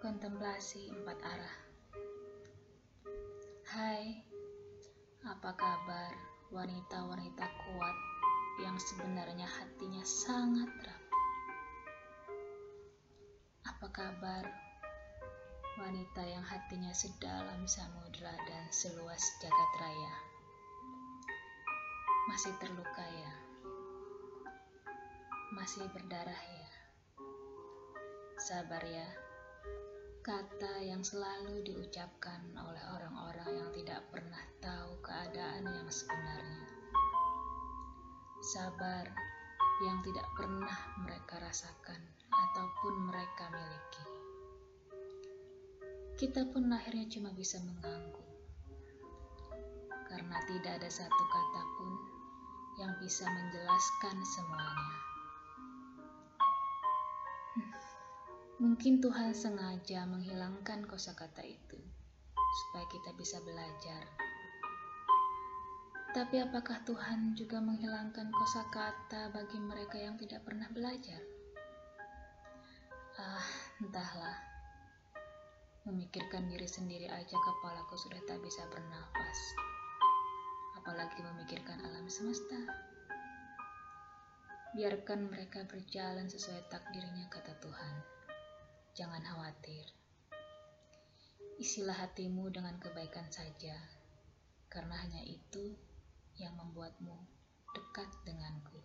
Kontemplasi empat arah. Hai, apa kabar wanita-wanita kuat yang sebenarnya hatinya sangat rapuh? Apa kabar wanita yang hatinya sedalam samudra dan seluas jagat raya? Masih terluka ya? Masih berdarah ya? Sabar ya, kata yang selalu diucapkan oleh orang-orang yang tidak pernah tahu keadaan yang sebenarnya. Sabar yang tidak pernah mereka rasakan ataupun mereka miliki. Kita pun akhirnya cuma bisa mengganggu, karena tidak ada satu kata pun yang bisa menjelaskan semuanya. Mungkin Tuhan sengaja menghilangkan kosakata itu supaya kita bisa belajar. Tapi apakah Tuhan juga menghilangkan kosakata bagi mereka yang tidak pernah belajar? Ah, entahlah. Memikirkan diri sendiri aja kepalaku sudah tak bisa bernafas. Apalagi memikirkan alam semesta. Biarkan mereka berjalan sesuai takdirnya kata Tuhan. Jangan khawatir. Isilah hatimu dengan kebaikan saja, karena hanya itu yang membuatmu dekat denganku.